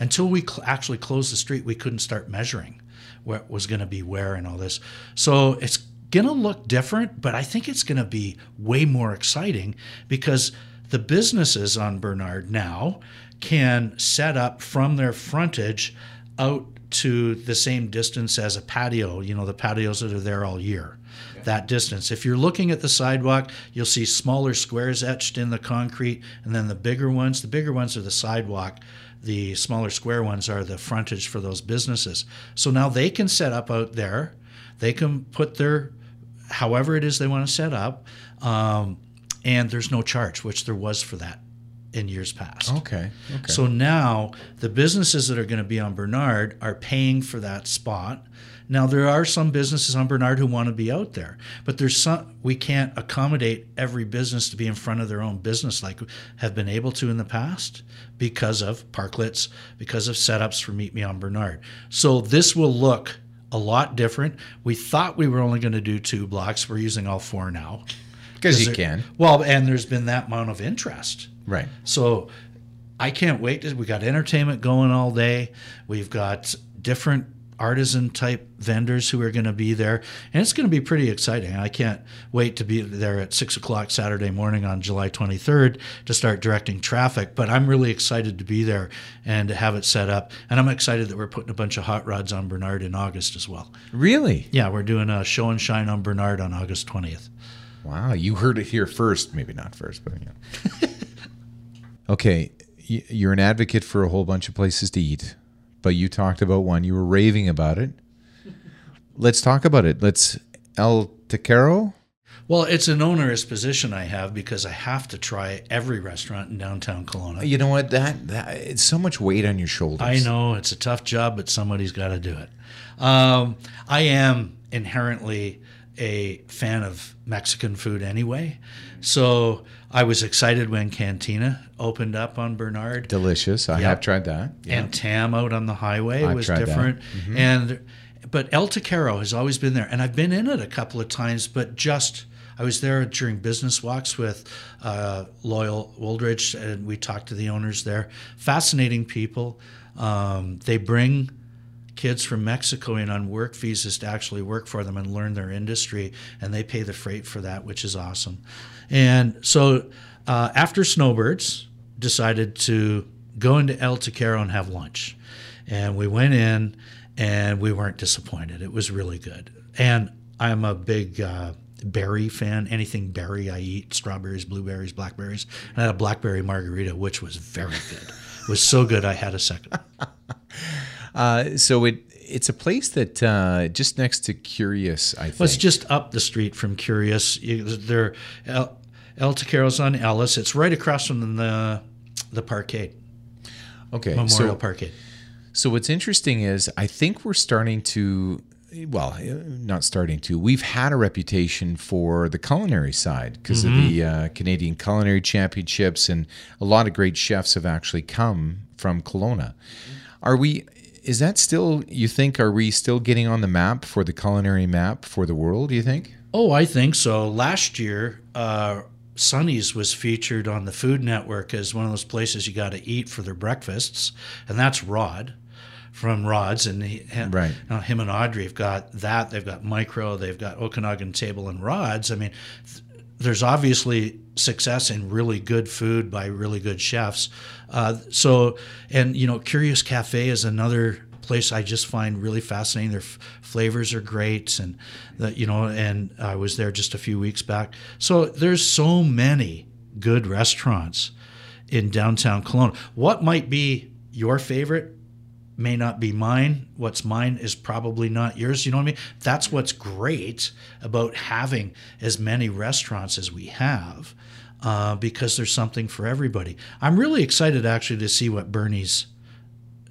until we cl- actually closed the street, we couldn't start measuring what was going to be where and all this. So it's going to look different, but I think it's going to be way more exciting because the businesses on Bernard now can set up from their frontage out to the same distance as a patio, you know, the patios that are there all year. That distance. If you're looking at the sidewalk, you'll see smaller squares etched in the concrete, and then the bigger ones. The bigger ones are the sidewalk the smaller square ones are the frontage for those businesses. So now they can set up out there. They can put their, however it is they want to set up, um, and there's no charge, which there was for that in years past. Okay. Okay. So now the businesses that are going to be on Bernard are paying for that spot. Now there are some businesses on Bernard who want to be out there, but there's some we can't accommodate every business to be in front of their own business like have been able to in the past because of parklets, because of setups for Meet Me on Bernard. So this will look a lot different. We thought we were only going to do two blocks. We're using all four now. Because you can. Well, and there's been that amount of interest. Right. So I can't wait. To, we got entertainment going all day. We've got different artisan type vendors who are going to be there, and it's going to be pretty exciting. I can't wait to be there at six o'clock Saturday morning on July 23rd to start directing traffic. But I'm really excited to be there and to have it set up, and I'm excited that we're putting a bunch of hot rods on Bernard in August as well. Really? Yeah, we're doing a show and shine on Bernard on August 20th. Wow, you heard it here first. Maybe not first, but yeah. okay, you're an advocate for a whole bunch of places to eat, but you talked about one. You were raving about it. Let's talk about it. Let's El Taquero. Well, it's an onerous position I have because I have to try every restaurant in downtown Kelowna. You know what? That, that it's so much weight on your shoulders. I know it's a tough job, but somebody's got to do it. Um, I am inherently a fan of Mexican food anyway, so I was excited when Cantina opened up on Bernard. Delicious. I Yeah. have tried that. Yeah. and Tam out on the highway I've was different. And but El Taquero has always been there, and I've been in it a couple of times, but just. I was there during business walks with uh, Loyal Wooldridge, and we talked to the owners there. Fascinating people. Um, they bring kids from Mexico in on work visas to actually work for them and learn their industry, and they pay the freight for that, which is awesome. And so uh, after Snowbirds, decided to go into El Taquero and have lunch, and we went in, and we weren't disappointed. It was really good, and I'm a big uh, berry fan. Anything berry I eat, strawberries, blueberries, blackberries. And I had a blackberry margarita, which was very good. It was so good I had a second. Uh, so it it's a place that uh, just next to Curious. I think. Well, it's just up the street from Curious. You, they're El, El Taquero's on Ellis. It's right across from the the parkade, okay. Memorial so, Parkade. So what's interesting is I think we're starting to well, uh, not starting to. We've had a reputation for the culinary side because of the uh, Canadian Culinary Championships, and a lot of great chefs have actually come from Kelowna. Are we? Is that still? You think? Are we still getting on the map for the culinary map for the world? Do you think? Oh, I think so. Last year, uh, Sunny's was featured on the Food Network as one of those places you got to eat for their breakfasts, and that's Rod from RauDZ, and he, and, Right. now him and Audrey have got that. They've got Micro, they've got Okanagan Table and RauDZ. I mean, th- there's obviously success in really good food by really good chefs. Uh, so, and you know, Curious Cafe is another place I just find really fascinating. Their f- flavors are great, and that you know, and I was there just a few weeks back. So there's so many good restaurants in downtown Kelowna. What might be your favorite? May not be mine. What's mine is probably not yours. You know what I mean? That's what's great about having as many restaurants as we have, uh, because there's something for everybody. I'm really excited actually to see what Bernie's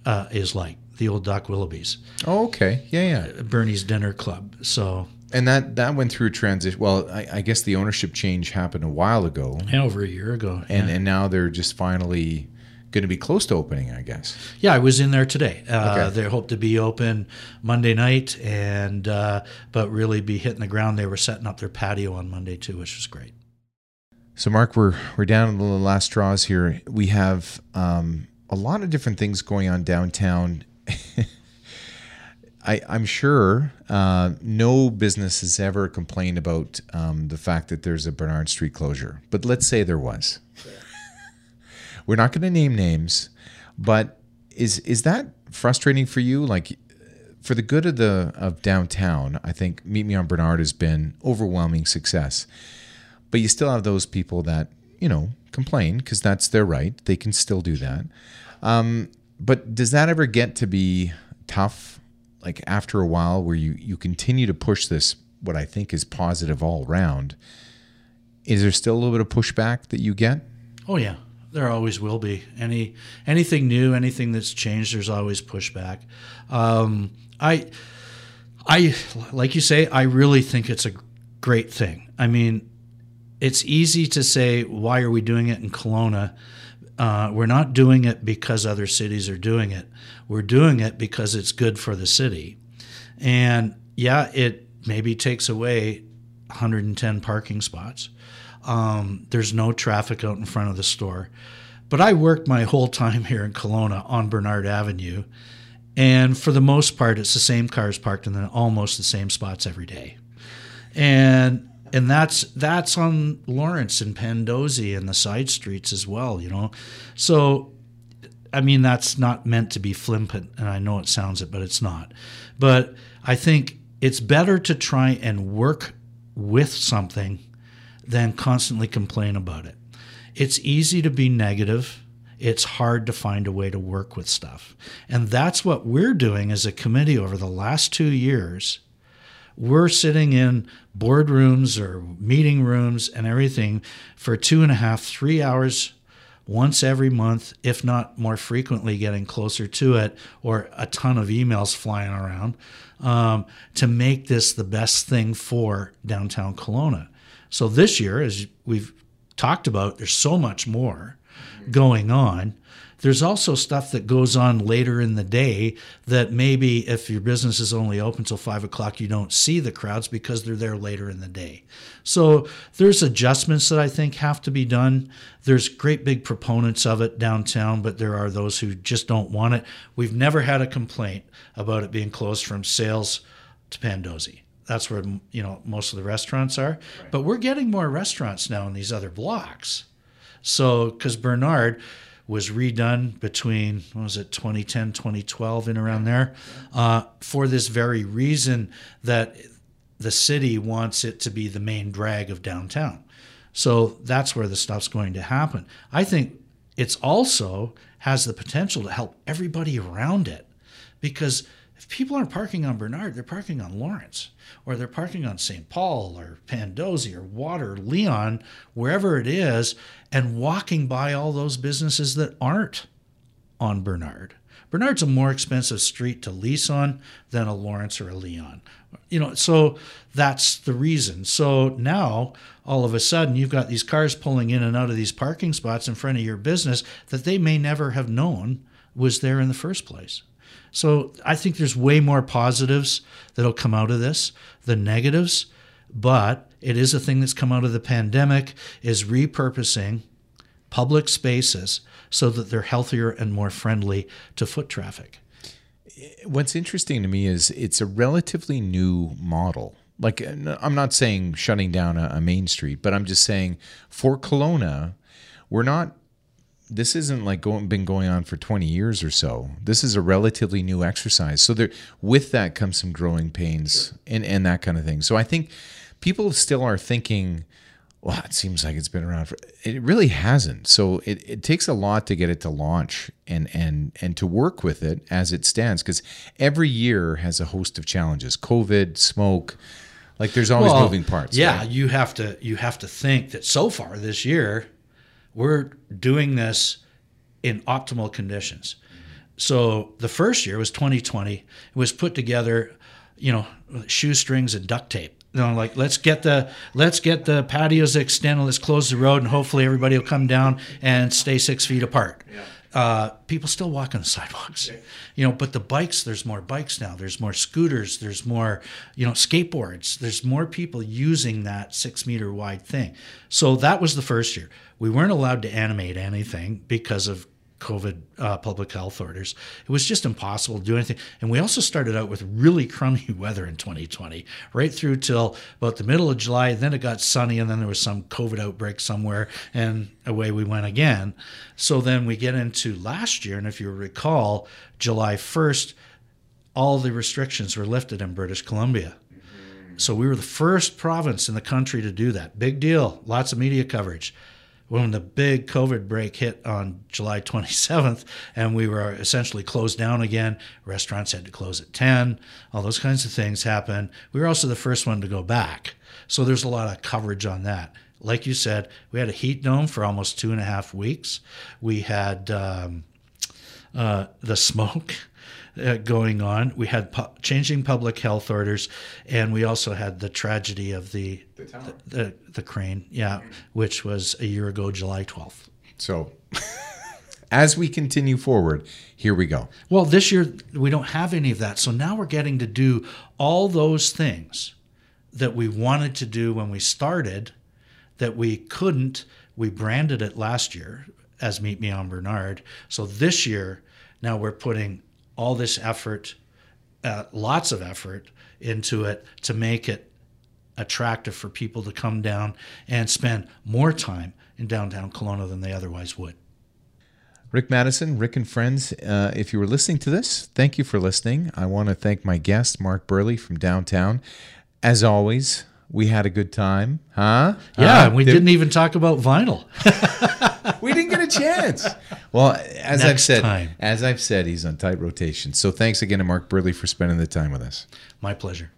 uh, is like, the old Doc Willoughby's, Oh, okay. Yeah, yeah. Bernie's Dinner Club. So And that that went through a transition. Well, I, I guess the ownership change happened a while ago, yeah, over a year ago. and yeah. and now they're just finally going to be close to opening. I guess. Yeah, I was in there today. Uh, Okay. They hope to be open Monday night, and uh, but really be hitting the ground. They were setting up their patio on Monday too, which was great. So, Mark, we're we're down to the last straws here. We have um, a lot of different things going on downtown. I, I'm sure uh, no business has ever complained about um, the fact that there's a Bernard Street closure, but let's say there was. We're not going to name names, but is is that frustrating for you? Like, for the good of the of downtown, I think Meet Me on Bernard has been overwhelming success. But you still have those people that you know complain because that's their right. They can still do that. Um, but does that ever get to be tough? Like after a while where you you continue to push this what i think is positive all around is there still a little bit of pushback that you get? Oh yeah, there always will be. Any anything new, anything that's changed, there's always pushback. Um, I I, like you say, I really think it's a great thing. I mean, it's easy to say, why are we doing it in Kelowna? Uh, we're not doing it because other cities are doing it. We're doing it because it's good for the city. And yeah, it maybe takes away 110 parking spots. Um, there's no traffic out in front of the store. But I worked my whole time here in Kelowna on Bernard Avenue. And for the most part, it's the same cars parked in the, almost the same spots every day. And and that's that's on Lawrence and Pandosy and the side streets as well, you know. So I mean that's not meant to be flippant and I know it sounds it but it's not. But I think it's better to try and work with something than constantly complain about it. It's easy to be negative. It's hard to find a way to work with stuff. And that's what we're doing as a committee over the last two years. We're sitting in boardrooms or meeting rooms and everything for two and a half, three hours once every month, if not more frequently, getting closer to it, or a ton of emails flying around um, to make this the best thing for downtown Kelowna. So this year, as we've talked about, there's so much more going on. There's also stuff that goes on later in the day that maybe if your business is only open till five o'clock, you don't see the crowds because they're there later in the day. So there's adjustments that I think have to be done. There's great big proponents of it downtown, but there are those who just don't want it. We've never had a complaint about it being closed from sales to Pandosy that's where you know most of the restaurants are. Right. But we're getting more restaurants now in these other blocks. So because Bernard was redone between what was it 2010 2012 and around there uh, for this very reason that the city wants it to be the main drag of downtown so that's where the stuff's going to happen i think it's also has the potential to help everybody around it because people aren't parking on Bernard, they're parking on Lawrence, or they're parking on St. Paul, or Pandosy, or Water, Leon, wherever it is, and walking by all those businesses that aren't on Bernard. Bernard's a more expensive street to lease on than a Lawrence or a Leon. You know, so that's the reason. So now all of a sudden you've got these cars pulling in and out of these parking spots in front of your business that they may never have known was there in the first place. So I think there's way more positives that'll come out of this than negatives, but it is a thing that's come out of the pandemic is repurposing public spaces so that they're healthier and more friendly to foot traffic. What's interesting to me is it's a relatively new model. Like I'm not saying shutting down a, a main street, but I'm just saying for Kelowna, we're not this isn't like going, been going on for 20 years or so. This is a relatively new exercise. So there, with that comes some growing pains sure. and, and that kind of thing. So I think people still are thinking, well, it seems like it's been around for, it really hasn't. So it, it takes a lot to get it to launch and, and, and to work with it as it stands. Cause every year has a host of challenges, COVID, smoke, like there's always well, moving parts. Yeah. Right? You have to, you have to think that so far this year, we're doing this in optimal conditions. So the first year was 2020. It was put together, you know, shoestrings and duct tape. You know, like let's get the let's get the patios extended. Let's close the road, and hopefully everybody will come down and stay six feet apart. Yeah. Uh, people still walk on the sidewalks, okay. you know. But the bikes, there's more bikes now. There's more scooters. There's more, you know, skateboards. There's more people using that six meter wide thing. So that was the first year. We weren't allowed to animate anything because of COVID uh, public health orders. It was just impossible to do anything. And we also started out with really crummy weather in 2020, right through till about the middle of July. Then it got sunny, and then there was some COVID outbreak somewhere, and away we went again. So then we get into last year, and if you recall, July 1st, all the restrictions were lifted in British Columbia. So we were the first province in the country to do that. Big deal, lots of media coverage when the big COVID break hit on July 27th and we were essentially closed down again, restaurants had to close at 10, all those kinds of things happened. We were also the first one to go back. So there's a lot of coverage on that. Like you said, we had a heat dome for almost two and a half weeks. We had um, uh, the smoke uh, going on. We had pu- changing public health orders, and we also had the tragedy of the the, the, the crane, yeah, which was a year ago, July 12th. So, as we continue forward, here we go. Well, this year we don't have any of that. So now we're getting to do all those things that we wanted to do when we started that we couldn't. We branded it last year as Meet Me on Bernard. So this year, now we're putting all this effort, uh, lots of effort into it to make it attractive for people to come down and spend more time in downtown Kelowna than they otherwise would. Rick Madison, Rick and friends, uh, if you were listening to this, thank you for listening. I want to thank my guest, Mark Burley from downtown. As always, we had a good time, huh? Yeah, Huh? and we Did- didn't even talk about vinyl. we didn't a chance. Well, as I've said, time. as I've said, he's on tight rotation. So thanks again to Mark Burley for spending the time with us. My pleasure.